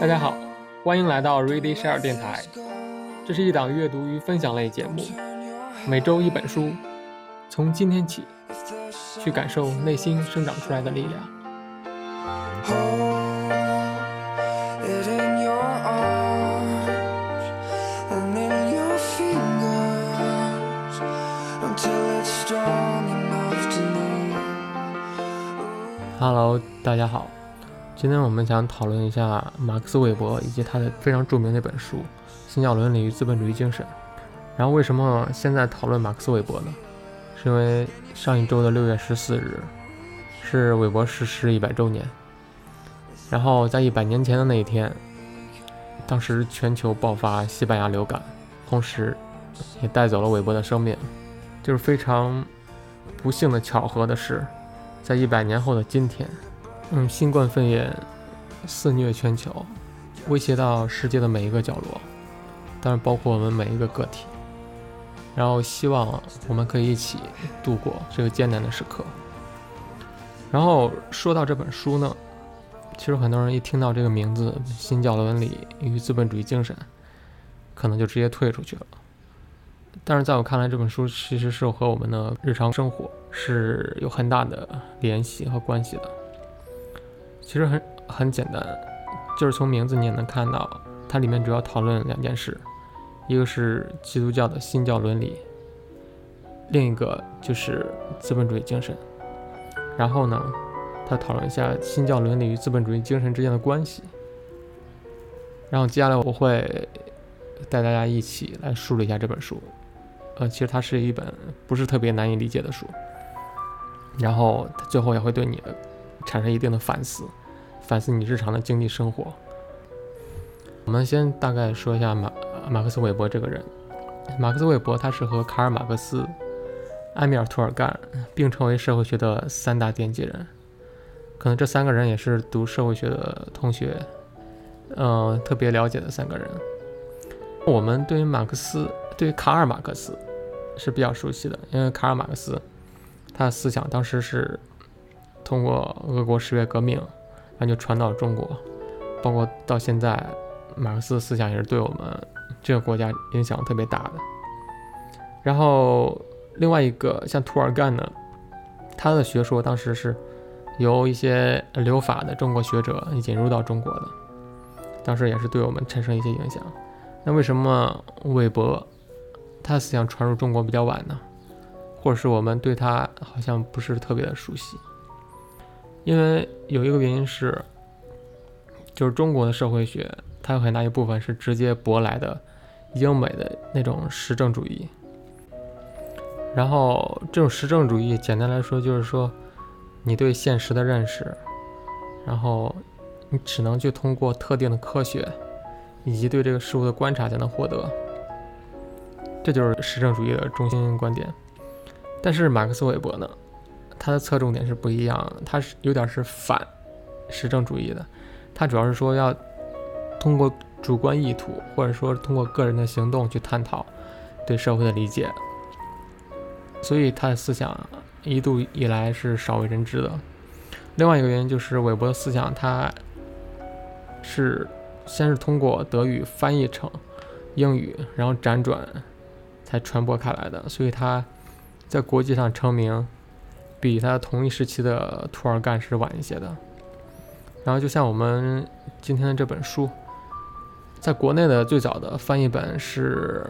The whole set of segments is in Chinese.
大家好，欢迎来到 Ready Share 电台。这是一档阅读与分享类节目，每周一本书，从今天起，去感受内心生长出来的力量。Hello，大家好。今天我们想讨论一下马克思韦伯以及他的非常著名的一本书《新教伦理与资本主义精神》。然后为什么现在讨论马克思韦伯呢？是因为上一周的六月十四日是韦伯逝世一百周年。然后在一百年前的那一天，当时全球爆发西班牙流感，同时也带走了韦伯的生命。就是非常不幸的巧合的是，在一百年后的今天。嗯，新冠肺炎肆虐全球，威胁到世界的每一个角落，当然包括我们每一个个体。然后希望我们可以一起度过这个艰难的时刻。然后说到这本书呢，其实很多人一听到这个名字“新教伦理与资本主义精神”，可能就直接退出去了。但是在我看来，这本书其实是和我们的日常生活是有很大的联系和关系的。其实很很简单，就是从名字你也能看到，它里面主要讨论两件事，一个是基督教的新教伦理，另一个就是资本主义精神。然后呢，他讨论一下新教伦理与资本主义精神之间的关系。然后接下来我会带大家一起来梳理一下这本书。呃，其实它是一本不是特别难以理解的书。然后他最后也会对你产生一定的反思。反思你日常的经济生活。我们先大概说一下马马克思韦伯这个人。马克思韦伯他是和卡尔马克思、埃米尔图尔干并称为社会学的三大奠基人。可能这三个人也是读社会学的同学，嗯，特别了解的三个人。我们对于马克思、对于卡尔马克思是比较熟悉的，因为卡尔马克思他的思想当时是通过俄国十月革命。那就传到了中国，包括到现在，马克思的思想也是对我们这个国家影响特别大的。然后另外一个像涂尔干呢，他的学说当时是由一些留法的中国学者引入到中国的，当时也是对我们产生一些影响。那为什么韦伯他的思想传入中国比较晚呢？或者是我们对他好像不是特别的熟悉？因为有一个原因是，就是中国的社会学，它有很大一部分是直接舶来的英美的那种实证主义。然后这种实证主义，简单来说就是说，你对现实的认识，然后你只能去通过特定的科学，以及对这个事物的观察才能获得。这就是实证主义的中心观点。但是马克思韦伯呢？他的侧重点是不一样，他是有点是反实证主义的，他主要是说要通过主观意图，或者说通过个人的行动去探讨对社会的理解，所以他的思想一度以来是少为人知的。另外一个原因就是韦伯的思想，他是先是通过德语翻译成英语，然后辗转才传播开来的，所以他在国际上成名。比他同一时期的图尔干是晚一些的。然后就像我们今天的这本书，在国内的最早的翻译本是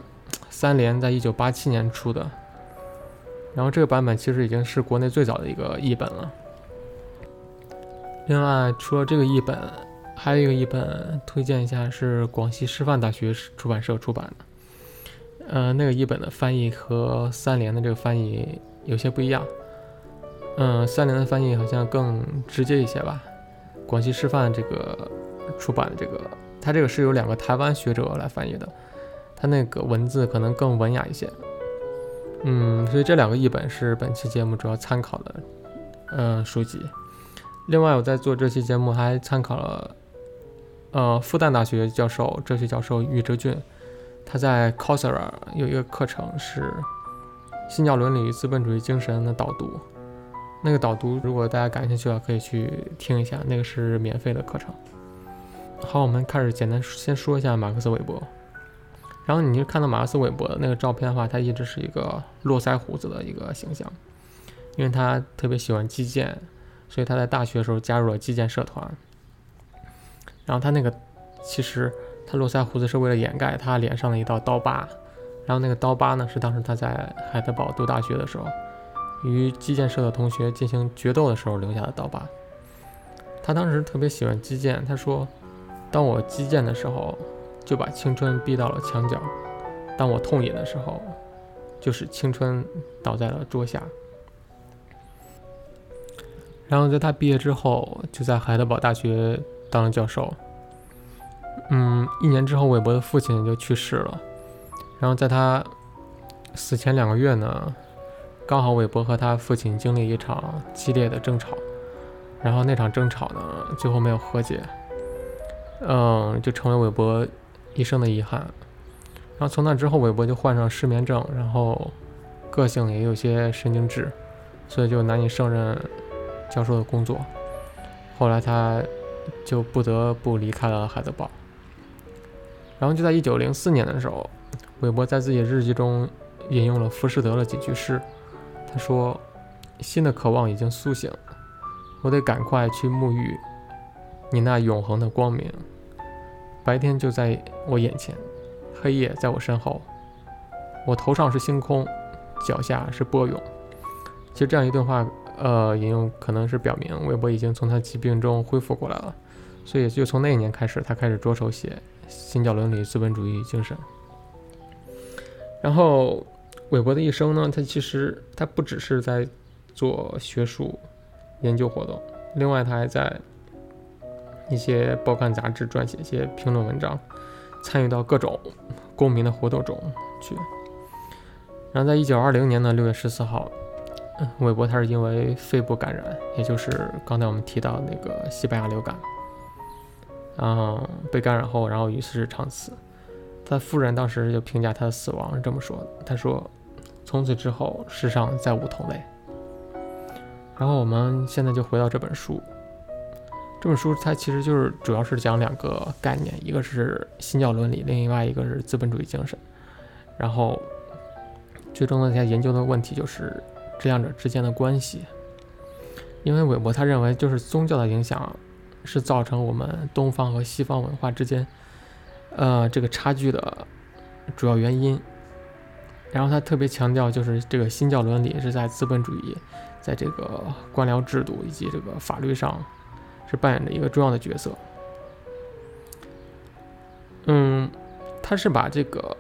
三联在一九八七年出的，然后这个版本其实已经是国内最早的一个译本了。另外，除了这个译本，还有一个译本推荐一下，是广西师范大学出版社出版的。呃，那个译本的翻译和三联的这个翻译有些不一样。嗯，三联的翻译好像更直接一些吧。广西师范这个出版的这个，它这个是由两个台湾学者来翻译的，它那个文字可能更文雅一些。嗯，所以这两个译本是本期节目主要参考的，嗯，书籍。另外，我在做这期节目还参考了，呃，复旦大学教授、哲学教授余哲俊，他在 c o s e r a 有一个课程是《新教伦理与资本主义精神》的导读。那个导读，如果大家感兴趣的话，可以去听一下，那个是免费的课程。好，我们开始简单先说一下马克思韦伯。然后你就看到马克思韦伯的那个照片的话，他一直是一个络腮胡子的一个形象，因为他特别喜欢击剑，所以他在大学的时候加入了击剑社团。然后他那个其实他络腮胡子是为了掩盖他脸上的一道刀疤，然后那个刀疤呢是当时他在海德堡读大学的时候与击剑社的同学进行决斗的时候留下的刀疤。他当时特别喜欢击剑，他说：“当我击剑的时候，就把青春逼到了墙角；当我痛饮的时候，就是青春倒在了桌下。”然后在他毕业之后，就在海德堡大学当了教授。嗯，一年之后，韦伯的父亲就去世了。然后在他死前两个月呢，刚好韦伯和他父亲经历一场激烈的争吵。然后那场争吵呢，最后没有和解，嗯，就成为韦伯一生的遗憾。然后从那之后，韦伯就患上失眠症，然后个性也有些神经质，所以就难以胜任教授的工作。后来他就不得不离开了海德堡。然后就在一九零四年的时候，韦伯在自己的日记中引用了浮士德的几句诗，他说：“新的渴望已经苏醒。”我得赶快去沐浴你那永恒的光明。白天就在我眼前，黑夜在我身后。我头上是星空，脚下是波涌。其实这样一段话，呃，引用可能是表明韦伯已经从他疾病中恢复过来了。所以就从那一年开始，他开始着手写《新教伦理资本主义精神》。然后，韦伯的一生呢，他其实他不只是在做学术。研究活动，另外他还在一些报刊杂志撰写一些评论文章，参与到各种公民的活动中去。然后在一九二零年的六月十四号，韦伯他是因为肺部感染，也就是刚才我们提到那个西班牙流感，嗯被感染后，然后于世长辞。他夫人当时就评价他的死亡是这么说的：“他说，从此之后，世上再无同类。”然后我们现在就回到这本书。这本书它其实就是主要是讲两个概念，一个是新教伦理，另外一个是资本主义精神。然后最终呢，他研究的问题就是这两者之间的关系。因为韦伯他认为，就是宗教的影响是造成我们东方和西方文化之间，呃，这个差距的主要原因。然后他特别强调，就是这个新教伦理是在资本主义。在这个官僚制度以及这个法律上，是扮演着一个重要的角色。嗯，他是把这个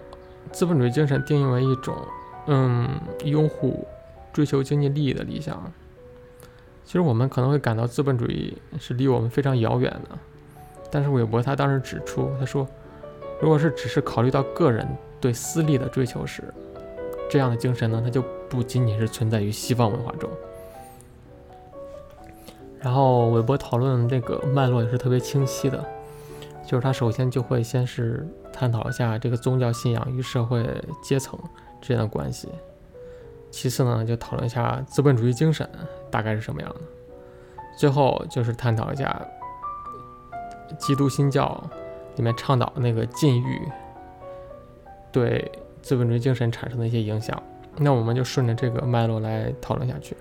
资本主义精神定义为一种，嗯，拥护追求经济利益的理想。其实我们可能会感到资本主义是离我们非常遥远的，但是韦伯他当时指出，他说，如果是只是考虑到个人对私利的追求时，这样的精神呢，它就不仅仅是存在于西方文化中。然后韦伯讨论这个脉络也是特别清晰的，就是他首先就会先是探讨一下这个宗教信仰与社会阶层之间的关系，其次呢就讨论一下资本主义精神大概是什么样的，最后就是探讨一下基督新教里面倡导那个禁欲对资本主义精神产生的一些影响。那我们就顺着这个脉络来讨论下去。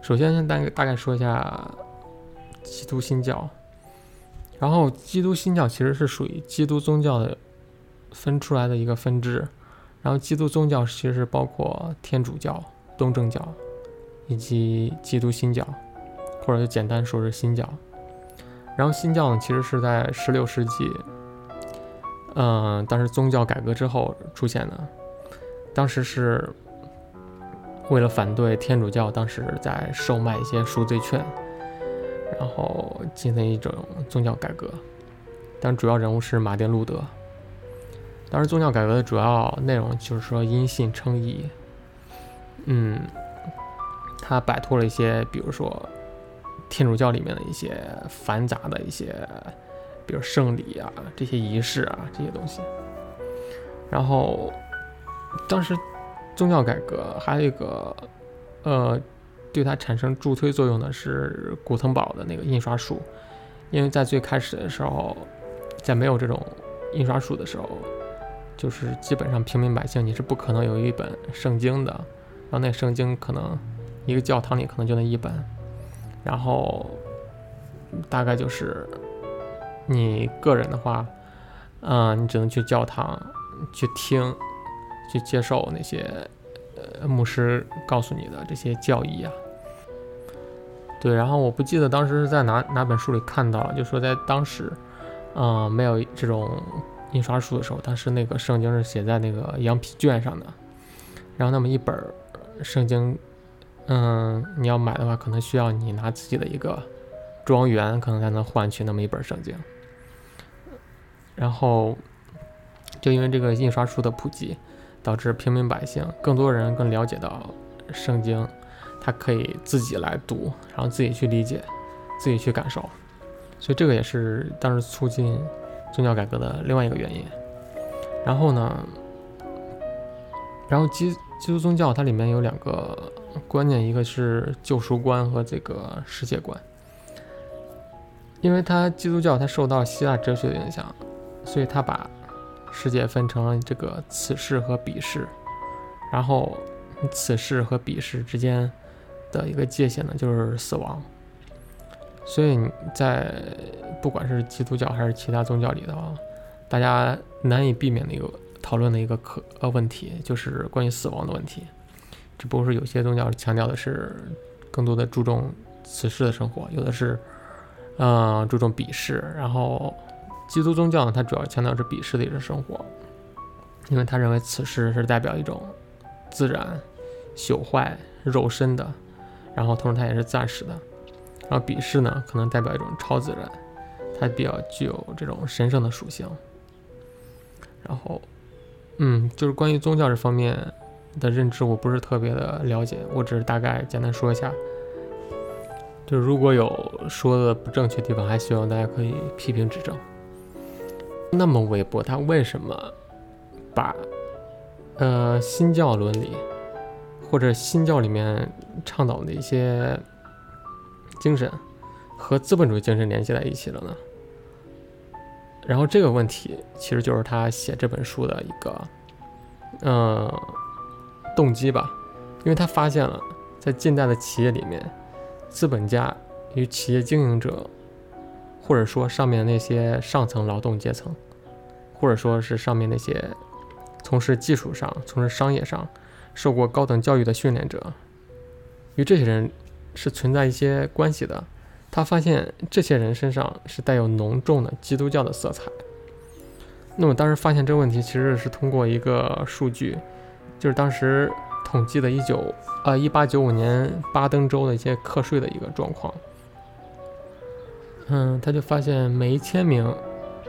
首先，先大概大概说一下基督新教。然后，基督新教其实是属于基督宗教的分出来的一个分支。然后，基督宗教其实是包括天主教、东正教以及基督新教，或者就简单说是新教。然后，新教呢，其实是在十六世纪，嗯，当时宗教改革之后出现的。当时是。为了反对天主教当时在售卖一些赎罪券，然后进行一种宗教改革，但主要人物是马丁路德。当时宗教改革的主要内容就是说因信称义，嗯，他摆脱了一些，比如说天主教里面的一些繁杂的一些，比如圣礼啊这些仪式啊这些东西，然后当时。宗教改革还有一个，呃，对它产生助推作用的是古腾堡的那个印刷术，因为在最开始的时候，在没有这种印刷术的时候，就是基本上平民百姓你是不可能有一本圣经的，然后那圣经可能一个教堂里可能就那一本，然后大概就是你个人的话，嗯，你只能去教堂去听，去接受那些呃牧师告诉你的这些教义啊。对，然后我不记得当时是在哪哪本书里看到了，就说在当时，嗯，没有这种印刷术的时候，当时那个圣经是写在那个羊皮卷上的，然后那么一本圣经，嗯，你要买的话，可能需要你拿自己的一个庄园，可能才能换取那么一本圣经。然后，就因为这个印刷术的普及，导致平民百姓更多人更了解到圣经。他可以自己来读，然后自己去理解，自己去感受，所以这个也是当时促进宗教改革的另外一个原因。然后呢，然后基基督宗教它里面有两个观念，一个是救赎观和这个世界观。因为它基督教它受到希腊哲学的影响，所以他把世界分成了这个此世和彼世，然后此世和彼世之间。的一个界限呢，就是死亡。所以你在不管是基督教还是其他宗教里的话，大家难以避免的一个讨论的一个可呃问题，就是关于死亡的问题。只不过是有些宗教强调的是更多的注重此世的生活，有的是嗯注重彼世。然后基督宗教呢，它主要强调是鄙视的一种生活，因为他认为此世是代表一种自然朽坏肉身的。然后同时它也是暂时的，然后鄙视呢可能代表一种超自然，它比较具有这种神圣的属性。然后，嗯，就是关于宗教这方面的认知，我不是特别的了解，我只是大概简单说一下。就是如果有说的不正确地方，还希望大家可以批评指正。那么韦伯他为什么把呃新教伦理？或者新教里面倡导的一些精神和资本主义精神联系在一起了呢？然后这个问题其实就是他写这本书的一个呃动机吧，因为他发现了在近代的企业里面，资本家与企业经营者，或者说上面那些上层劳动阶层，或者说是上面那些从事技术上、从事商业上。受过高等教育的训练者，与这些人是存在一些关系的。他发现这些人身上是带有浓重的基督教的色彩。那么当时发现这个问题，其实是通过一个数据，就是当时统计的一九呃一八九五年巴登州的一些课税的一个状况。嗯，他就发现每一千名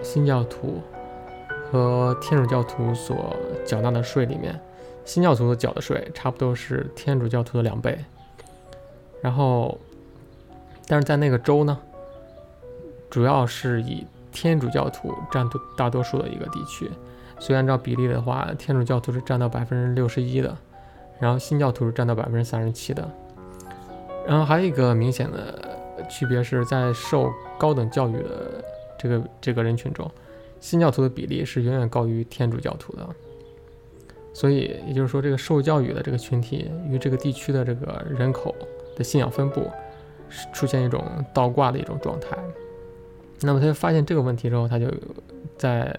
新教徒和天主教徒所缴纳的税里面。新教徒的缴的税差不多是天主教徒的两倍，然后，但是在那个州呢，主要是以天主教徒占多大多数的一个地区，所以按照比例的话，天主教徒是占到百分之六十一的，然后新教徒是占到百分之三十七的，然后还有一个明显的区别是在受高等教育的这个这个人群中，新教徒的比例是远远高于天主教徒的。所以，也就是说，这个受教育的这个群体与这个地区的这个人口的信仰分布，是出现一种倒挂的一种状态。那么，他就发现这个问题之后，他就在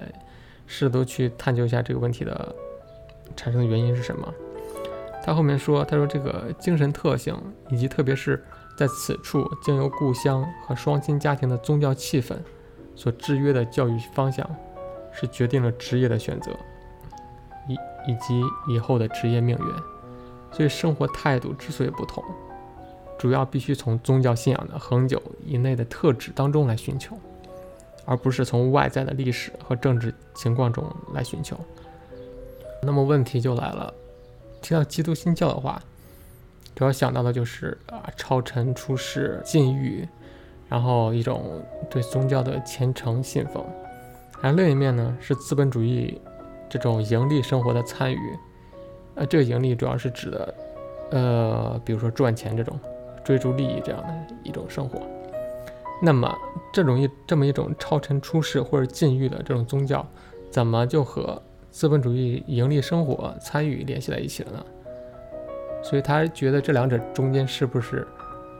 试图去探究一下这个问题的产生的原因是什么。他后面说，他说这个精神特性，以及特别是在此处经由故乡和双亲家庭的宗教气氛所制约的教育方向，是决定了职业的选择。以以及以后的职业命运，所以生活态度之所以不同，主要必须从宗教信仰的恒久以内的特质当中来寻求，而不是从外在的历史和政治情况中来寻求。那么问题就来了，提到基督新教的话，主要想到的就是啊超尘出世、禁欲，然后一种对宗教的虔诚信奉，而另一面呢是资本主义。这种盈利生活的参与，呃，这个盈利主要是指的，呃，比如说赚钱这种，追逐利益这样的一种生活。那么这种一这么一种超尘出世或者禁欲的这种宗教，怎么就和资本主义盈利生活参与联系在一起了呢？所以他觉得这两者中间是不是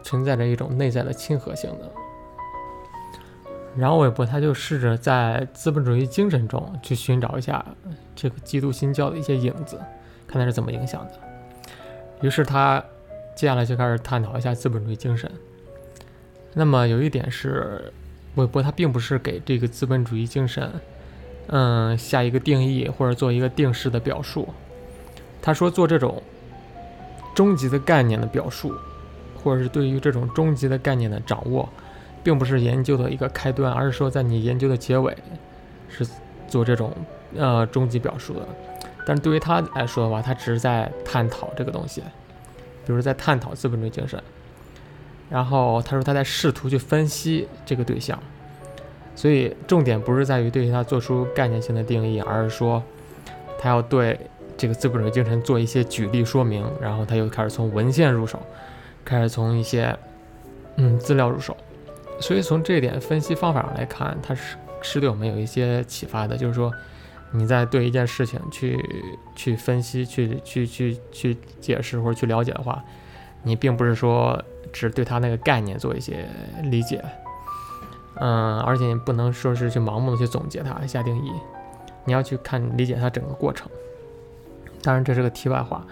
存在着一种内在的亲和性呢？然后韦伯他就试着在资本主义精神中去寻找一下这个基督新教的一些影子，看它是怎么影响的。于是他接下来就开始探讨一下资本主义精神。那么有一点是，韦伯他并不是给这个资本主义精神，嗯，下一个定义或者做一个定式的表述。他说做这种终极的概念的表述，或者是对于这种终极的概念的掌握。并不是研究的一个开端，而是说在你研究的结尾是做这种呃终极表述的。但是对于他来说的话，他只是在探讨这个东西，比如在探讨资本主义精神。然后他说他在试图去分析这个对象，所以重点不是在于对他做出概念性的定义，而是说他要对这个资本主义精神做一些举例说明。然后他又开始从文献入手，开始从一些嗯资料入手。所以从这点分析方法上来看，它是是对我们有一些启发的。就是说，你在对一件事情去去分析、去去去去解释或者去了解的话，你并不是说只对它那个概念做一些理解，嗯，而且你不能说是去盲目的去总结它、下定义，你要去看理解它整个过程。当然这是个题外话。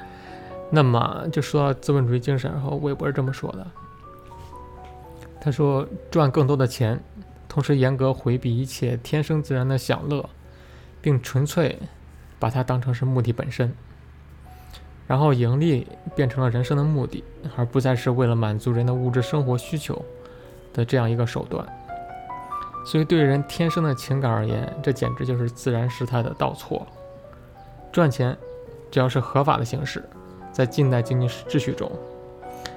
那么就说到资本主义精神，然后韦伯是这么说的。他说：“赚更多的钱，同时严格回避一切天生自然的享乐，并纯粹把它当成是目的本身。然后盈利变成了人生的目的，而不再是为了满足人的物质生活需求的这样一个手段。所以，对人天生的情感而言，这简直就是自然时态的倒错。赚钱，只要是合法的形式，在近代经济秩序中，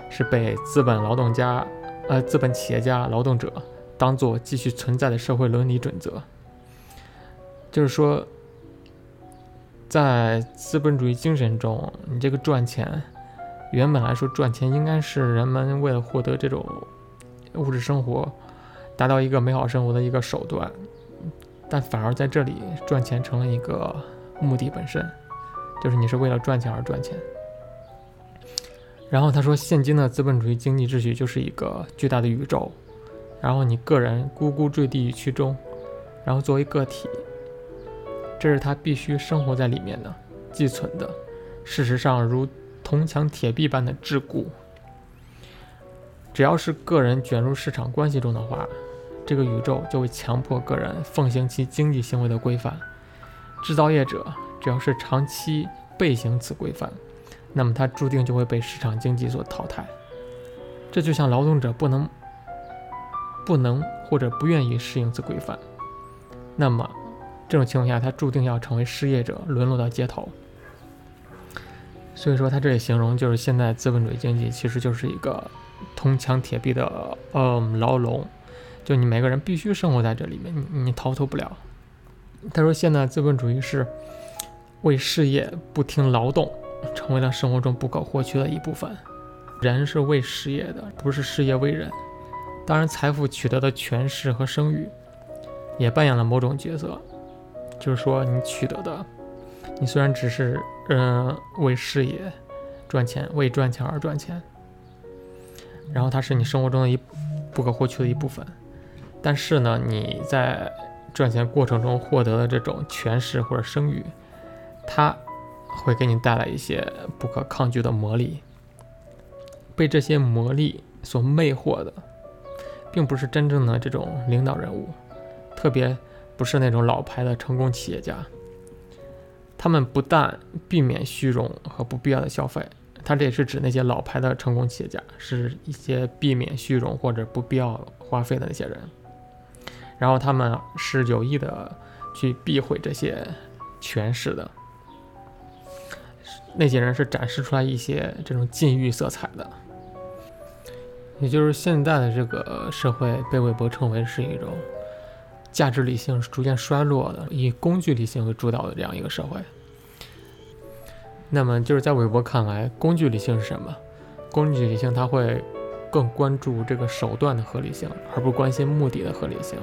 是被资本劳动家。”呃，资本企业家、劳动者当做继续存在的社会伦理准则，就是说，在资本主义精神中，你这个赚钱，原本来说赚钱应该是人们为了获得这种物质生活、达到一个美好生活的一个手段，但反而在这里赚钱成了一个目的本身，就是你是为了赚钱而赚钱。然后他说，现今的资本主义经济秩序就是一个巨大的宇宙，然后你个人咕咕坠地于其中，然后作为个体，这是他必须生活在里面的、寄存的。事实上，如铜墙铁壁般的桎梏。只要是个人卷入市场关系中的话，这个宇宙就会强迫个人奉行其经济行为的规范。制造业者只要是长期背行此规范。那么他注定就会被市场经济所淘汰，这就像劳动者不能、不能或者不愿意适应此规范，那么这种情况下，他注定要成为失业者，沦落到街头。所以说，他这里形容就是现在资本主义经济其实就是一个铜墙铁壁的嗯牢笼，就你每个人必须生活在这里面，你你逃脱不了。他说，现在资本主义是为事业不停劳动。成为了生活中不可或缺的一部分。人是为事业的，不是事业为人。当然，财富取得的权势和声誉，也扮演了某种角色。就是说，你取得的，你虽然只是嗯为事业赚钱，为赚钱而赚钱，然后它是你生活中的一不可或缺的一部分。但是呢，你在赚钱过程中获得的这种权势或者声誉，它。会给你带来一些不可抗拒的魔力。被这些魔力所魅惑的，并不是真正的这种领导人物，特别不是那种老牌的成功企业家。他们不但避免虚荣和不必要的消费，他这也是指那些老牌的成功企业家，是一些避免虚荣或者不必要花费的那些人。然后他们是有意的去避讳这些权势的。那些人是展示出来一些这种禁欲色彩的，也就是现在的这个社会被韦伯称为是一种价值理性逐渐衰落的，以工具理性为主导的这样一个社会。那么就是在韦伯看来，工具理性是什么？工具理性它会更关注这个手段的合理性，而不关心目的的合理性。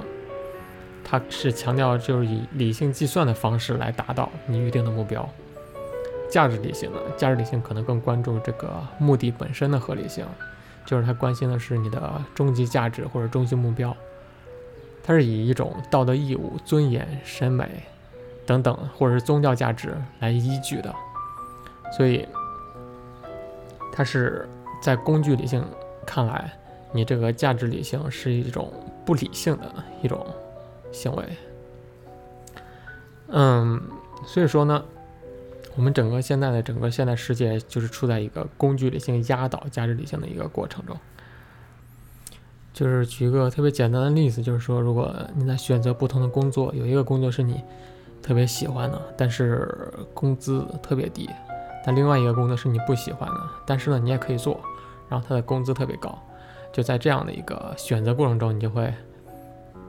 它是强调就是以理性计算的方式来达到你预定的目标。价值理性呢，价值理性可能更关注这个目的本身的合理性，就是它关心的是你的终极价值或者终极目标。它是以一种道德义务、尊严、审美等等，或者是宗教价值来依据的，所以它是在工具理性看来，你这个价值理性是一种不理性的一种行为。嗯，所以说呢。我们整个现在的整个现代世界就是处在一个工具理性压倒价值理性的一个过程中。就是举一个特别简单的例子，就是说，如果你在选择不同的工作，有一个工作是你特别喜欢的，但是工资特别低；但另外一个工作是你不喜欢的，但是呢你也可以做，然后它的工资特别高。就在这样的一个选择过程中，你就会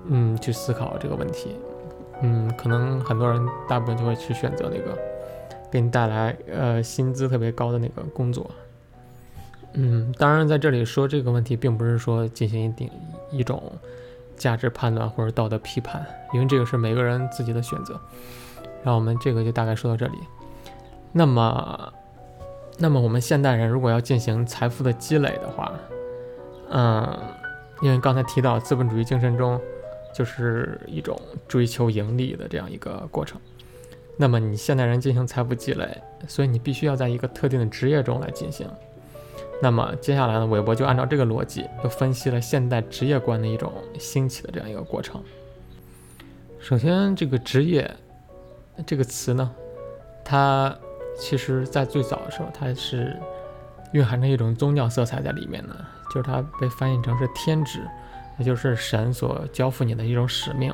嗯去思考这个问题。嗯，可能很多人大部分就会去选择那个。给你带来呃薪资特别高的那个工作，嗯，当然在这里说这个问题，并不是说进行一定一种价值判断或者道德批判，因为这个是每个人自己的选择。然后我们这个就大概说到这里。那么，那么我们现代人如果要进行财富的积累的话，嗯，因为刚才提到资本主义精神中就是一种追求盈利的这样一个过程。那么你现代人进行财富积累，所以你必须要在一个特定的职业中来进行。那么接下来呢，韦伯就按照这个逻辑，又分析了现代职业观的一种兴起的这样一个过程。首先，这个职业这个词呢，它其实在最早的时候，它是蕴含着一种宗教色彩在里面的，就是它被翻译成是天职，也就是神所交付你的一种使命，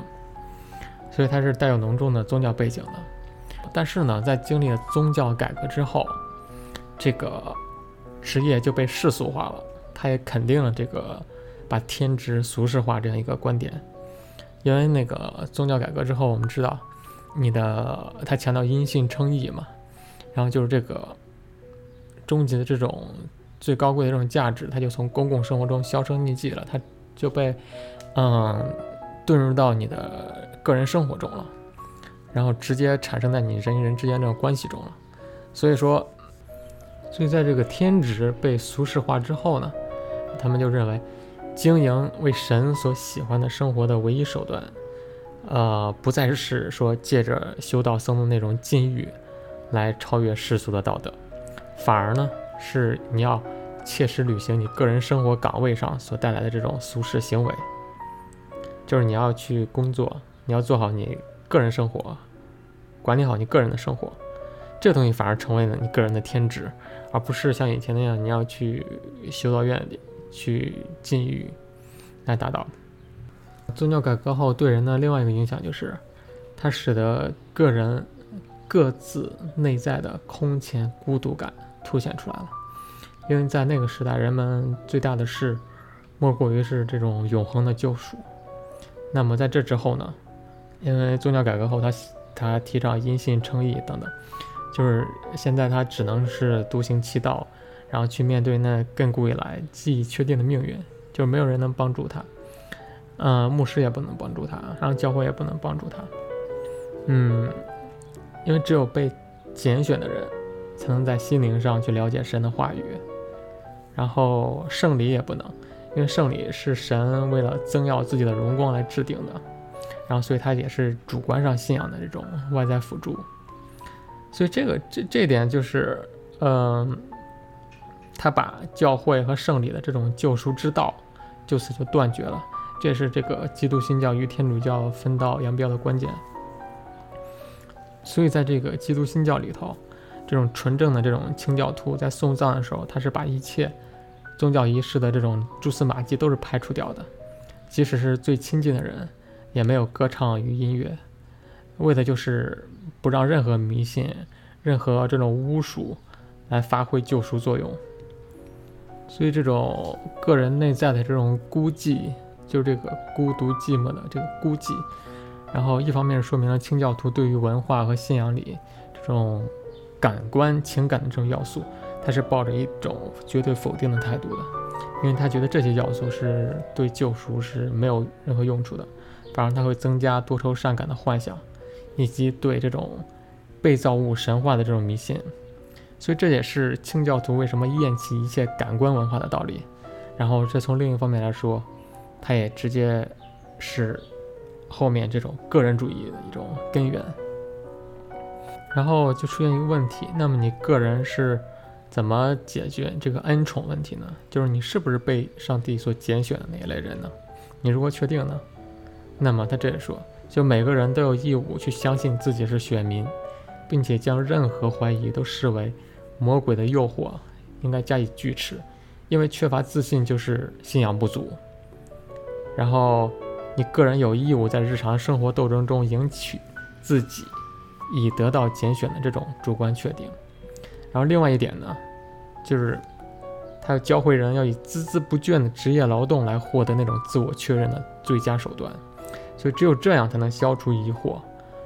所以它是带有浓重的宗教背景的。但是呢，在经历了宗教改革之后，这个职业就被世俗化了。他也肯定了这个把天职俗世化这样一个观点。因为那个宗教改革之后，我们知道，你的他强调因信称义嘛，然后就是这个终极的这种最高贵的这种价值，它就从公共生活中销声匿迹了，它就被嗯遁入到你的个人生活中了。然后直接产生在你人与人之间这种关系中了，所以说，所以在这个天职被俗世化之后呢，他们就认为，经营为神所喜欢的生活的唯一手段，呃，不再是说借着修道僧的那种禁欲来超越世俗的道德，反而呢是你要切实履行你个人生活岗位上所带来的这种俗世行为，就是你要去工作，你要做好你。个人生活，管理好你个人的生活，这东西反而成为了你个人的天职，而不是像以前那样你要去修道院里去禁欲来达到。宗教改革后对人的另外一个影响就是，它使得个人各自内在的空前孤独感凸显出来了。因为在那个时代，人们最大的事莫过于是这种永恒的救赎。那么在这之后呢？因为宗教改革后，他他提倡因信称义等等，就是现在他只能是独行其道，然后去面对那亘古以来既已确定的命运，就是没有人能帮助他，嗯，牧师也不能帮助他，然后教会也不能帮助他，嗯，因为只有被拣选的人，才能在心灵上去了解神的话语，然后圣礼也不能，因为圣礼是神为了增耀自己的荣光来制定的。然后，所以他也是主观上信仰的这种外在辅助，所以这个这这点就是，嗯，他把教会和圣礼的这种救赎之道就此就断绝了，这是这个基督新教与天主教分道扬镳的关键。所以，在这个基督新教里头，这种纯正的这种清教徒在送葬的时候，他是把一切宗教仪式的这种蛛丝马迹都是排除掉的，即使是最亲近的人。也没有歌唱与音乐，为的就是不让任何迷信、任何这种巫术来发挥救赎作用。所以，这种个人内在的这种孤寂，就是这个孤独寂寞的这个孤寂。然后，一方面说明了清教徒对于文化和信仰里这种感官情感的这种要素，他是抱着一种绝对否定的态度的。因为他觉得这些要素是对救赎是没有任何用处的，反而它会增加多愁善感的幻想，以及对这种被造物神话的这种迷信。所以这也是清教徒为什么厌弃一切感官文化的道理。然后这从另一方面来说，它也直接是后面这种个人主义的一种根源。然后就出现一个问题，那么你个人是怎么解决这个恩宠问题呢？就是你是不是被上帝所拣选的那一类人呢？你如何确定呢，那么他这里说，就每个人都有义务去相信自己是选民，并且将任何怀疑都视为。魔鬼的诱惑应该加以拒斥，因为缺乏自信就是信仰不足。然后，你个人有义务在日常生活斗争中赢取自己，以得到拣选的这种主观确定。然后，另外一点呢，就是他要教会人要以孜孜不倦的职业劳动来获得那种自我确认的最佳手段。所以，只有这样才能消除疑惑。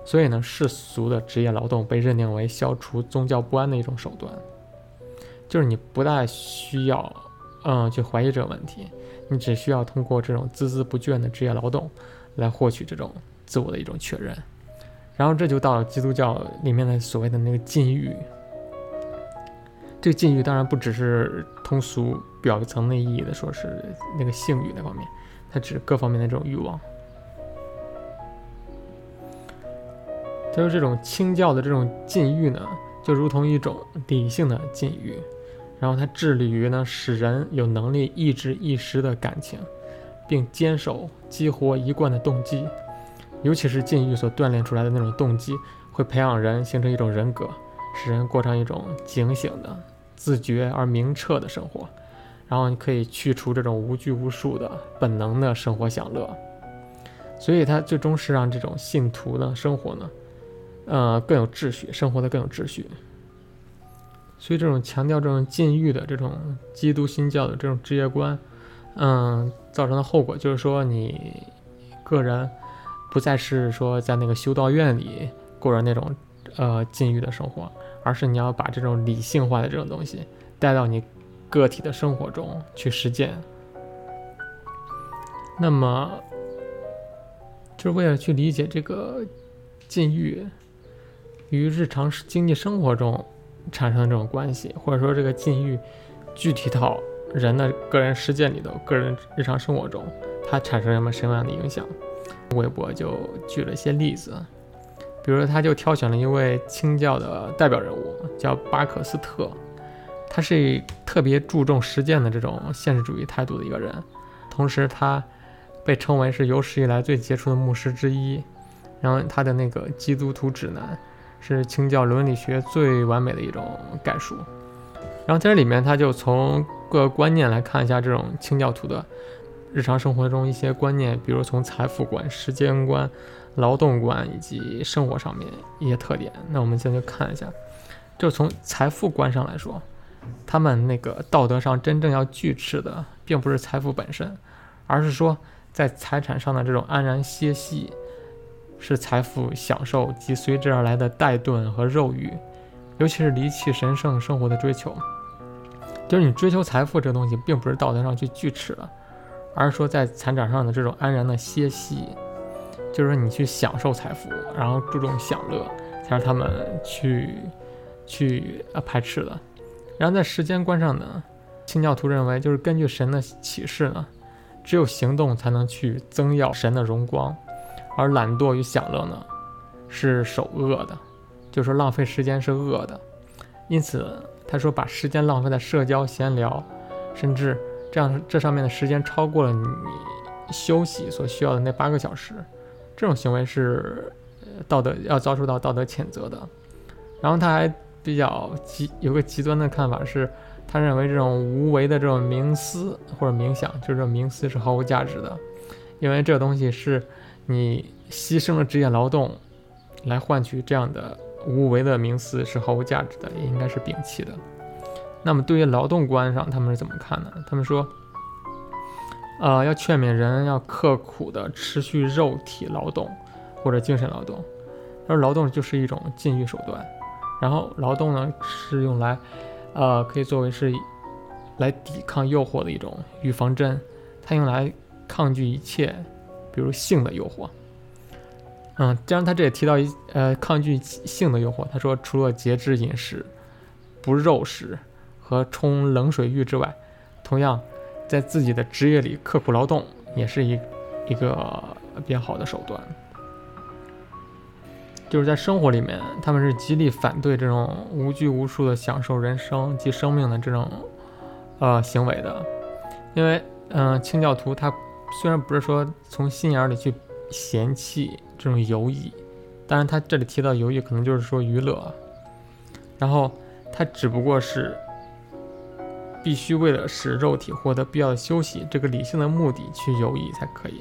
所以呢，世俗的职业劳动被认定为消除宗教不安的一种手段，就是你不大需要，嗯，去怀疑这个问题，你只需要通过这种孜孜不倦的职业劳动，来获取这种自我的一种确认。然后这就到了基督教里面的所谓的那个禁欲。这个禁欲当然不只是通俗表层的意义的，说是那个性欲那方面，它指各方面的这种欲望。他说这种清教的这种禁欲呢，就如同一种理性的禁欲，然后它致力于呢使人有能力抑制一时的感情，并坚守激活一贯的动机，尤其是禁欲所锻炼出来的那种动机，会培养人形成一种人格，使人过上一种警醒的、自觉而明澈的生活，然后你可以去除这种无拘无束的本能的生活享乐，所以它最终是让这种信徒的生活呢。呃，更有秩序，生活的更有秩序。所以这种强调这种禁欲的这种基督新教的这种职业观，嗯，造成的后果就是说，你个人不再是说在那个修道院里过着那种呃禁欲的生活，而是你要把这种理性化的这种东西带到你个体的生活中去实践。那么，就是为了去理解这个禁欲。与日常经济生活中产生的这种关系，或者说这个禁欲具体到人的个人实践里头、个人日常生活中，它产生什么什么样的影响？微博就举了一些例子，比如他就挑选了一位清教的代表人物，叫巴克斯特，他是特别注重实践的这种现实主义态度的一个人，同时他被称为是有史以来最杰出的牧师之一，然后他的那个《基督徒指南》。是清教伦理学最完美的一种概述，然后在这里面，他就从各个观念来看一下这种清教徒的日常生活中一些观念，比如从财富观、时间观、劳动观以及生活上面一些特点。那我们现在就看一下，就从财富观上来说，他们那个道德上真正要拒斥的，并不是财富本身，而是说在财产上的这种安然歇息。是财富享受及随之而来的怠顿和肉欲，尤其是离弃神圣生活的追求。就是你追求财富这个东西，并不是道德上去锯齿了，而是说在财产上的这种安然的歇息，就是你去享受财富，然后注重享乐，才是他们去去呃排斥的。然后在时间观上呢，清教徒认为，就是根据神的启示呢，只有行动才能去增耀神的荣光。而懒惰与享乐呢，是首恶的，就是浪费时间是恶的。因此，他说把时间浪费在社交、闲聊，甚至这样这上面的时间超过了你休息所需要的那八个小时，这种行为是道德要遭受到道德谴责的。然后他还比较极有个极端的看法是，他认为这种无为的这种冥思或者冥想，就是这种冥思是毫无价值的，因为这个东西是。你牺牲了职业劳动，来换取这样的无为的名词是毫无价值的，也应该是摒弃的。那么对于劳动观上，他们是怎么看呢？他们说，呃，要劝勉人要刻苦的持续肉体劳动或者精神劳动，而劳动就是一种禁欲手段。然后劳动呢是用来，呃，可以作为是来抵抗诱惑的一种预防针，它用来抗拒一切，比如性的诱惑。嗯，既然他这也提到一呃抗拒性的诱惑，他说除了节制饮食、不肉食和冲冷水浴之外，同样在自己的职业里刻苦劳动也是一一个比较好的手段。就是在生活里面，他们是极力反对这种无拘无束的享受人生及生命的这种呃行为的，因为嗯，清教徒他虽然不是说从心眼里去嫌弃这种游艺，当然他这里提到游艺可能就是说娱乐，然后他只不过是必须为了使肉体获得必要的休息这个理性的目的去游艺才可以，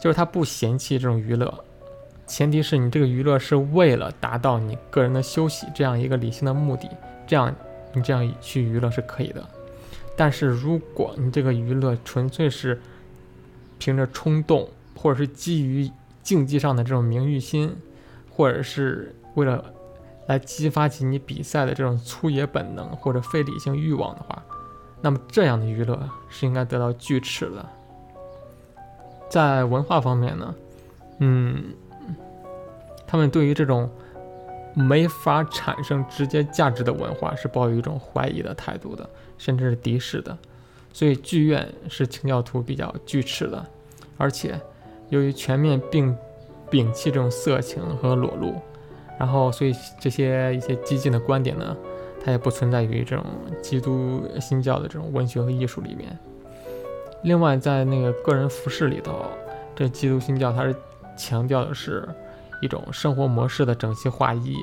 就是他不嫌弃这种娱乐。前提是你这个娱乐是为了达到你个人的休息这样一个理性的目的，这样你这样去娱乐是可以的。但是如果你这个娱乐纯粹是凭着冲动，或者是基于竞技上的这种名誉心，或者是为了来激发起你比赛的这种粗野本能或者非理性欲望的话，那么这样的娱乐是应该得到拒斥的。在文化方面呢，嗯。他们对于这种没法产生直接价值的文化是抱有一种怀疑的态度的，甚至是敌视的。所以剧院是清教徒比较拒斥的，而且由于全面并摒弃这种色情和裸露，然后所以这些一些激进的观点呢，它也不存在于这种基督新教的这种文学和艺术里面。另外，在那个个人服饰里头，这基督新教它是强调的是。一种生活模式的整齐划一，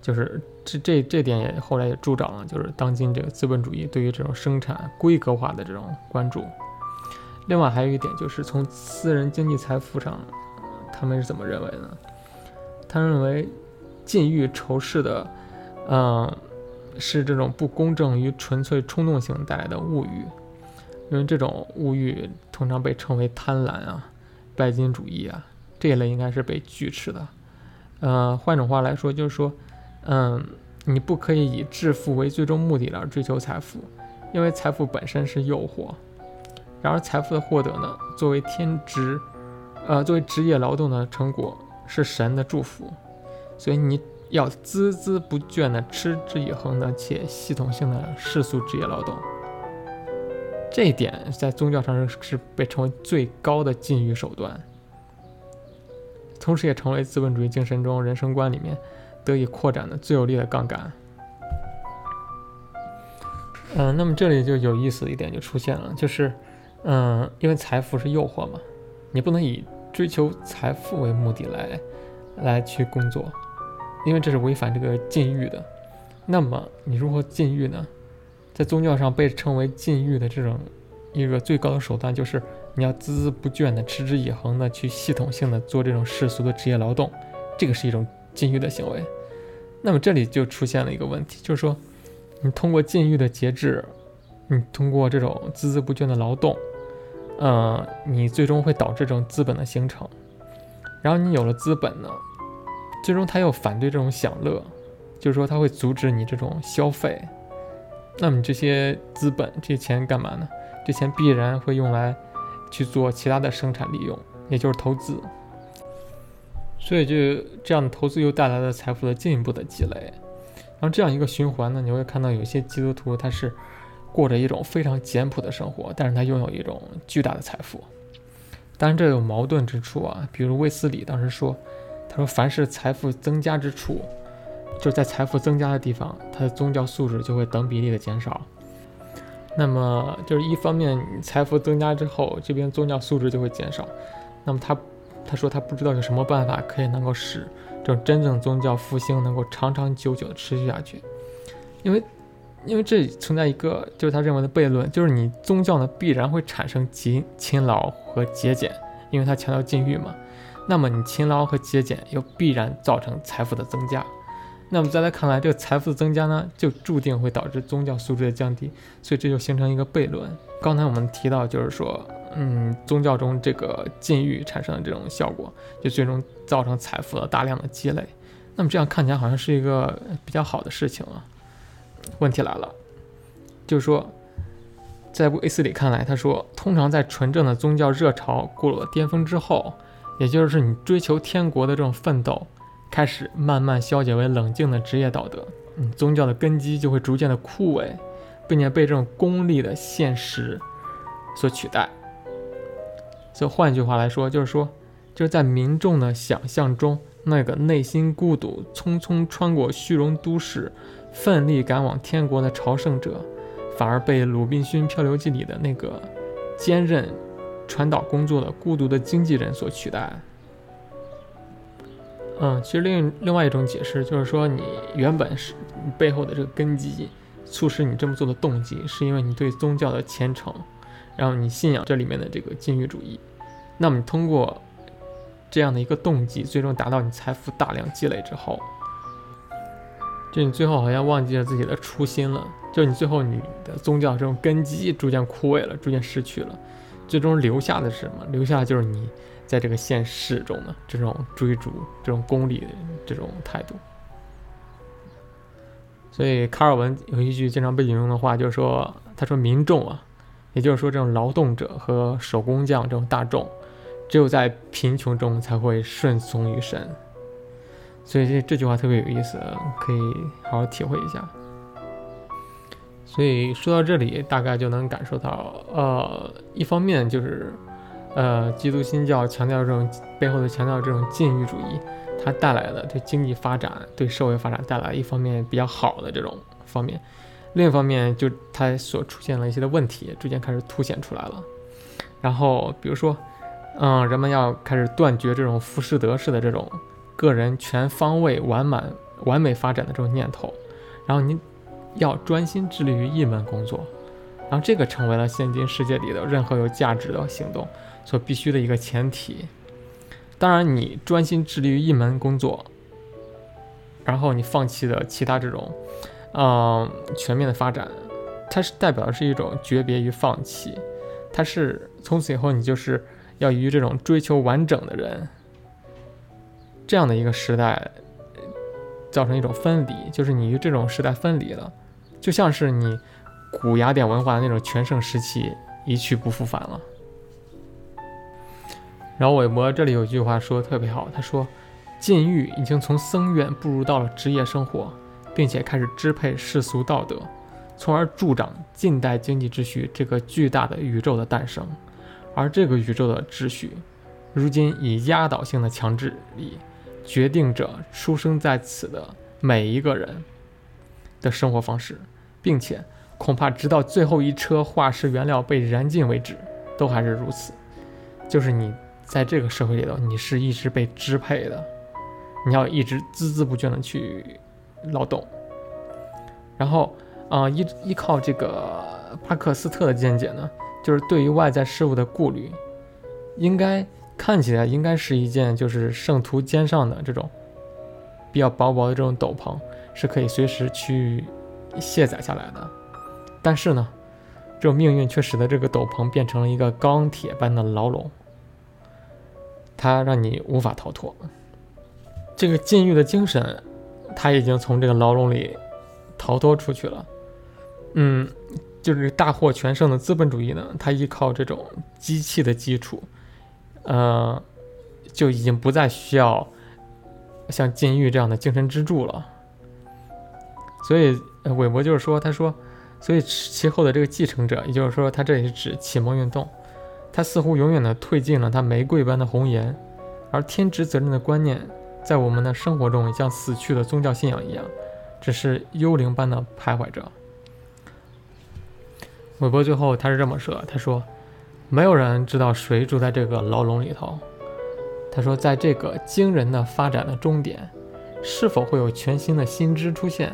就是这这这点也后来也助长了，就是当今这个资本主义对于这种生产规格化的这种关注。另外还有一点就是从私人经济财富上，他们是怎么认为呢？他认为禁欲仇视的，嗯，是这种不公正与纯粹冲动性带来的物欲，因为这种物欲通常被称为贪婪啊、拜金主义啊。这一类应该是被拒斥的，呃，换种话来说，就是说，嗯，你不可以以致富为最终目的而追求财富，因为财富本身是诱惑。然而，财富的获得呢，作为天职，呃，作为职业劳动的成果，是神的祝福，所以你要孜孜不倦的、持之以恒的且系统性的世俗职业劳动。这一点在宗教上是被称为最高的禁欲手段。同时，也成为资本主义精神中人生观里面得以扩展的最有力的杠杆。嗯，那么这里就有意思的一点就出现了，就是，嗯，因为财富是诱惑嘛，你不能以追求财富为目的来来去工作，因为这是违反这个禁欲的。那么你如何禁欲呢？在宗教上被称为禁欲的这种一个最高的手段就是。你要孜孜不倦的、持之以恒的去系统性的做这种世俗的职业劳动，这个是一种禁欲的行为。那么这里就出现了一个问题，就是说，你通过禁欲的节制，你通过这种孜孜不倦的劳动，呃，你最终会导致这种资本的形成。然后你有了资本呢，最终他又反对这种享乐，就是说他会阻止你这种消费。那么你这些资本、这些钱干嘛呢？这钱必然会用来。去做其他的生产利用，也就是投资，所以就这样的投资又带来了财富的进一步的积累，然后这样一个循环呢，你会看到有些基督徒他是过着一种非常简朴的生活，但是他拥有一种巨大的财富。当然这有矛盾之处啊，比如卫斯理当时说，他说凡是财富增加之处，就在财富增加的地方，他的宗教素质就会等比例的减少。那么就是一方面，财富增加之后，这边宗教素质就会减少。那么他他说他不知道有什么办法可以能够使这种真正宗教复兴能够长长久久的持续下去，因为因为这存在一个就是他认为的悖论，就是你宗教呢必然会产生勤勤劳和节俭，因为他强调禁欲嘛。那么你勤劳和节俭又必然造成财富的增加。那么在他看来，这个财富的增加呢，就注定会导致宗教素质的降低，所以这就形成一个悖论。刚才我们提到，就是说，嗯，宗教中这个禁欲产生的这种效果，就最终造成财富的大量的积累。那么这样看起来好像是一个比较好的事情啊。问题来了，就是说，在布 A 斯里看来，他说，通常在纯正的宗教热潮过了巅峰之后，也就是你追求天国的这种奋斗，开始慢慢消解为冷静的职业道德，嗯，宗教的根基就会逐渐的枯萎，并且被这种功利的现实所取代。所以换句话来说，就是说，就是在民众的想象中，那个内心孤独、匆匆穿过虚荣都市、奋力赶往天国的朝圣者，反而被《鲁滨逊漂流记》里的那个坚韧传导工作的孤独的经纪人所取代。嗯，其实另另外一种解释就是说，你原本是背后的这个根基，促使你这么做的动机，是因为你对宗教的虔诚。然后你信仰这里面的这个禁欲主义，那么你通过这样的一个动机，最终达到你财富大量积累之后，就你最后好像忘记了自己的初心了，就你最后你的宗教这种根基逐渐枯萎了，逐渐失去了，最终留下的是什么？留下的就是你在这个现实中的这种追逐、这种功利这种态度。所以卡尔文有一句经常被引用的话，就是说：“他说民众啊。”也就是说，这种劳动者和手工匠这种大众，只有在贫穷中才会顺从于神。所以这这句话特别有意思，可以好好体会一下。所以说到这里，大概就能感受到，呃，一方面就是，呃，基督新教强调这种背后的强调这种禁欲主义，它带来的对经济发展、对社会发展带来一方面比较好的这种方面。另一方面，就它所出现了一些的问题，逐渐开始凸显出来了。然后，比如说，嗯，人们要开始断绝这种浮士德式的这种个人全方位完满、完美发展的这种念头。然后，你要专心致力于一门工作。然后，这个成为了现今世界里的任何有价值的行动所必须的一个前提。当然，你专心致力于一门工作，然后你放弃了其他这种。嗯，全面的发展，它是代表的是一种诀别与放弃，它是从此以后你就是要与这种追求完整的人这样的一个时代造成一种分离，就是你与这种时代分离了，就像是你古雅典文化的那种全盛时期一去不复返了。然后韦伯这里有句话说的特别好，他说：“禁欲已经从僧院步入到了职业生活。”并且开始支配世俗道德，从而助长近代经济秩序这个巨大的宇宙的诞生。而这个宇宙的秩序，如今以压倒性的强制力决定着出生在此的每一个人的生活方式，并且恐怕直到最后一车化石原料被燃尽为止，都还是如此。就是你在这个社会里头，你是一直被支配的，你要一直孜孜不倦的去。劳动，然后，啊，依依靠这个巴克斯特的见解呢，就是对于外在事物的顾虑，应该看起来应该是一件就是圣徒肩上的这种比较薄薄的这种斗篷，是可以随时去卸载下来的。但是呢，这种命运却使得这个斗篷变成了一个钢铁般的牢笼，它让你无法逃脱。这个禁欲的精神。他已经从这个牢笼里逃脱出去了，嗯，就是大获全胜的资本主义呢，它依靠这种机器的基础，呃，就已经不再需要像禁欲这样的精神支柱了。所以韦伯就是说，他说，所以其后的这个继承者，也就是说，他这里是指启蒙运动，他似乎永远的褪尽了他玫瑰般的红颜，而天职责任的观念。在我们的生活中，像死去的宗教信仰一样，只是幽灵般的徘徊着。韦伯最后他是这么说：“他说，没有人知道谁住在这个牢笼里头。他说，在这个惊人的发展的终点，是否会有全新的新知出现？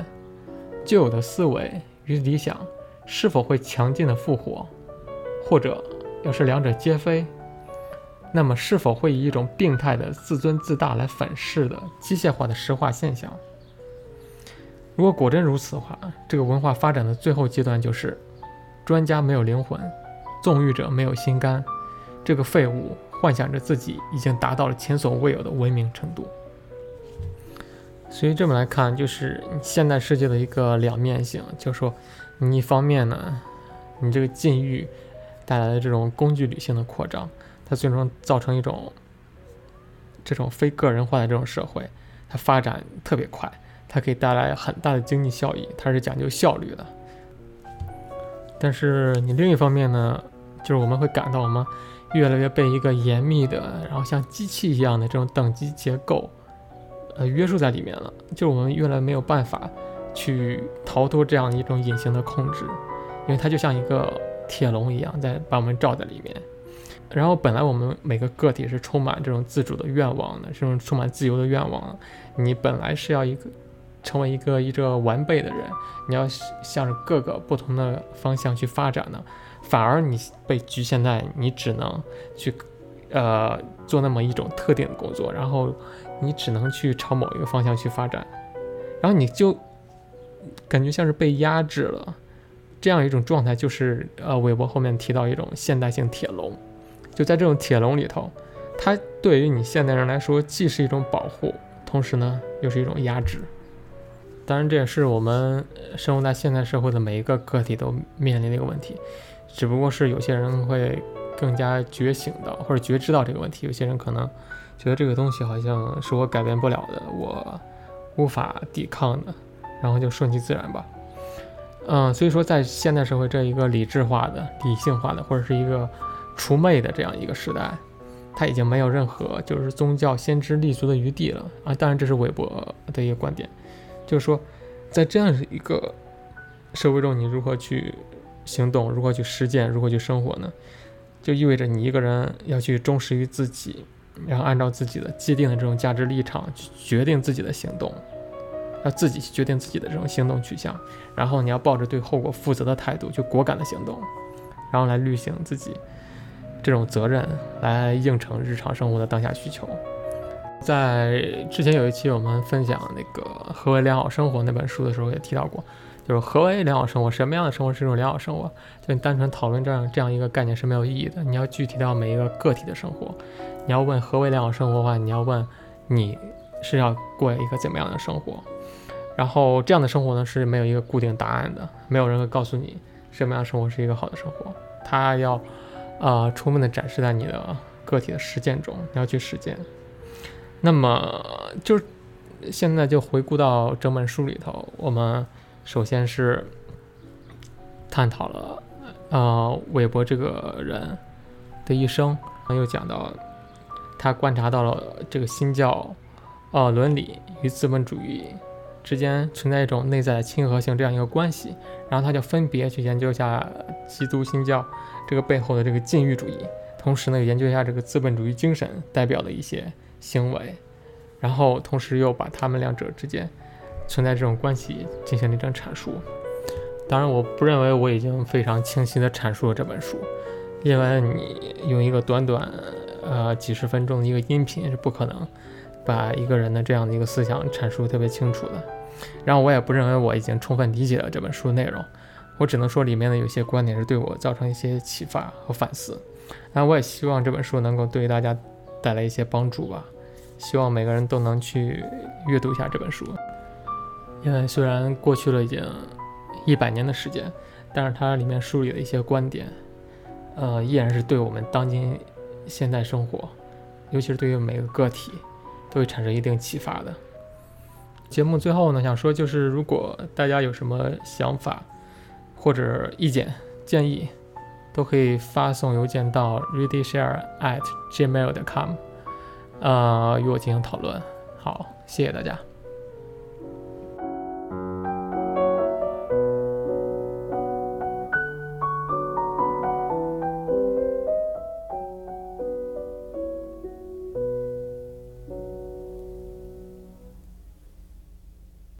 旧有的思维与理想是否会强劲的复活？或者，要是两者皆非？”那么，是否会以一种病态的自尊自大来粉饰的机械化的石化现象？如果果真如此的话，这个文化发展的最后阶段就是：专家没有灵魂，纵欲者没有心肝，这个废物幻想着自己已经达到了前所未有的文明程度。所以这么来看，就是现代世界的一个两面性，就是说，你一方面呢，你这个禁欲带来的这种工具理性的扩张，它最终造成一种这种非个人化的这种社会，它发展特别快，它可以带来很大的经济效益，它是讲究效率的。但是你另一方面呢，就是我们会感到我们越来越被一个严密的，然后像机器一样的这种等级结构。呃，约束在里面了，就是我们越来没有办法去逃脱这样一种隐形的控制，因为它就像一个铁笼一样，在把我们罩在里面。然后本来我们每个个体是充满这种自主的愿望的，这种充满自由的愿望。你本来是要一个成为一个一个完备的人，你要向着各个不同的方向去发展的，反而你被局限在你只能去呃做那么一种特定的工作，然后。你只能去朝某一个方向去发展，然后你就感觉像是被压制了，这样一种状态就是呃，韦伯后面提到一种现代性铁笼，就在这种铁笼里头，它对于你现代人来说既是一种保护，同时呢又是一种压制。当然，这也是我们生活在现代社会的每一个个体都面临的一个问题，只不过是有些人会更加觉醒到或者觉知到这个问题，有些人可能。觉得这个东西好像是我改变不了的，我无法抵抗的，然后就顺其自然吧。嗯，所以说在现代社会这一个理智化的、理性化的，或者是一个除魅的这样一个时代，它已经没有任何就是宗教先知立足的余地了啊！当然，这是韦伯的一个观点，就是说，在这样一个社会中，你如何去行动，如何去实践，如何去生活呢？就意味着你一个人要去忠实于自己。然后按照自己的既定的这种价值立场去决定自己的行动，要自己去决定自己的这种行动取向，然后你要抱着对后果负责的态度去果敢的行动，然后来履行自己这种责任，来应承日常生活的当下需求。在之前有一期我们分享那个《何为良好生活》那本书的时候也提到过。就是何为良好生活？什么样的生活是一种良好生活？就你单纯讨论这样这样一个概念是没有意义的。你要具体到每一个个体的生活。你要问何为良好生活的话，你要问你是要过一个怎么样的生活？然后这样的生活呢是没有一个固定答案的，没有人会告诉你什么样的生活是一个好的生活。他要啊充分的展示在你的个体的实践中，你要去实践。那么就现在就回顾到整本书里头，我们。首先是探讨了，呃，韦伯这个人的一生，然后又讲到他观察到了这个新教，呃，伦理与资本主义之间存在一种内在的亲和性这样一个关系，然后他就分别去研究一下基督新教这个背后的这个禁欲主义，同时呢，研究一下这个资本主义精神代表的一些行为，然后同时又把他们两者之间。存在这种关系进行了一种阐述，当然我不认为我已经非常清晰地阐述了这本书，因为你用一个短短呃几十分钟的一个音频是不可能把一个人的这样的一个思想阐述特别清楚的。然后我也不认为我已经充分理解了这本书内容，我只能说里面的有些观点是对我造成一些启发和反思。那我也希望这本书能够对大家带来一些帮助吧，希望每个人都能去阅读一下这本书。因为虽然过去了已经一百年的时间，但是它里面梳理的一些观点，呃，依然是对我们当今现代生活，尤其是对于每个个体，都会产生一定启发的。节目最后呢，想说就是，如果大家有什么想法或者意见建议都可以发送邮件到 ready share at Gmail.com，呃，与我进行讨论。好，谢谢大家。